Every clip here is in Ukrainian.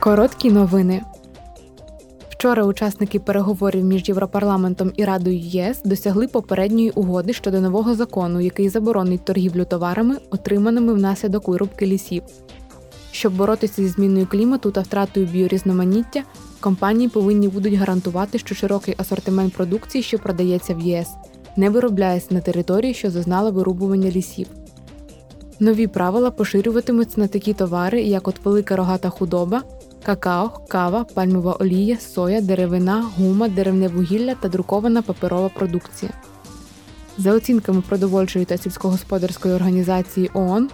Короткі новини. Вчора учасники переговорів між Європарламентом і Радою ЄС досягли попередньої угоди щодо нового закону, який заборонить торгівлю товарами, отриманими внаслідок вирубки лісів. Щоб боротися зі зміною клімату та втратою біорізноманіття, компанії повинні будуть гарантувати, що широкий асортимент продукції, що продається в ЄС, не виробляється на території, що зазнала вирубування лісів. Нові правила поширюватимуться на такі товари, як от велика рогата худоба, какао, кава, пальмова олія, соя, деревина, гума, деревне вугілля та друкована паперова продукція. За оцінками продовольчої та сільськогосподарської організації ООН,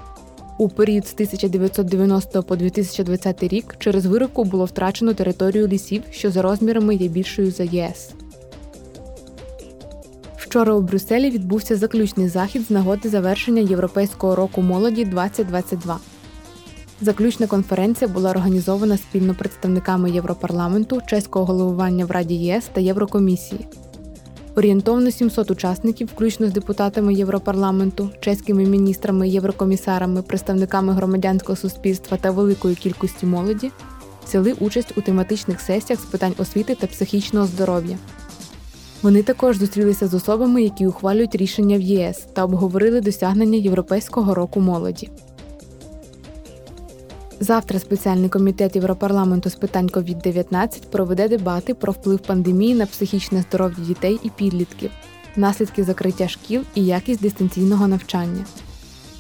у період з 1990 по 2020 рік через вирубку було втрачено територію лісів, що за розмірами є більшою за ЄС. Вчора у Брюсселі відбувся заключний захід з нагоди завершення Європейського року молоді 2022. Заключна конференція була організована спільно представниками Європарламенту, чеського головування в Раді ЄС та Єврокомісії. Орієнтовно 700 учасників, включно з депутатами Європарламенту, чеськими міністрами, єврокомісарами, представниками громадянського суспільства та великою кількістю молоді, взяли участь у тематичних сесіях з питань освіти та психічного здоров'я. Вони також зустрілися з особами, які ухвалюють рішення в ЄС та обговорили досягнення Європейського року молоді. Завтра спеціальний комітет Європарламенту з питань COVID-19 проведе дебати про вплив пандемії на психічне здоров'я дітей і підлітків, наслідки закриття шкіл і якість дистанційного навчання.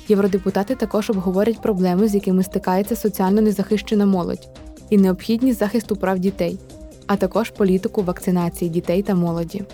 Євродепутати також обговорять проблеми, з якими стикається соціально незахищена молодь, і необхідність захисту прав дітей, а також політику вакцинації дітей та молоді.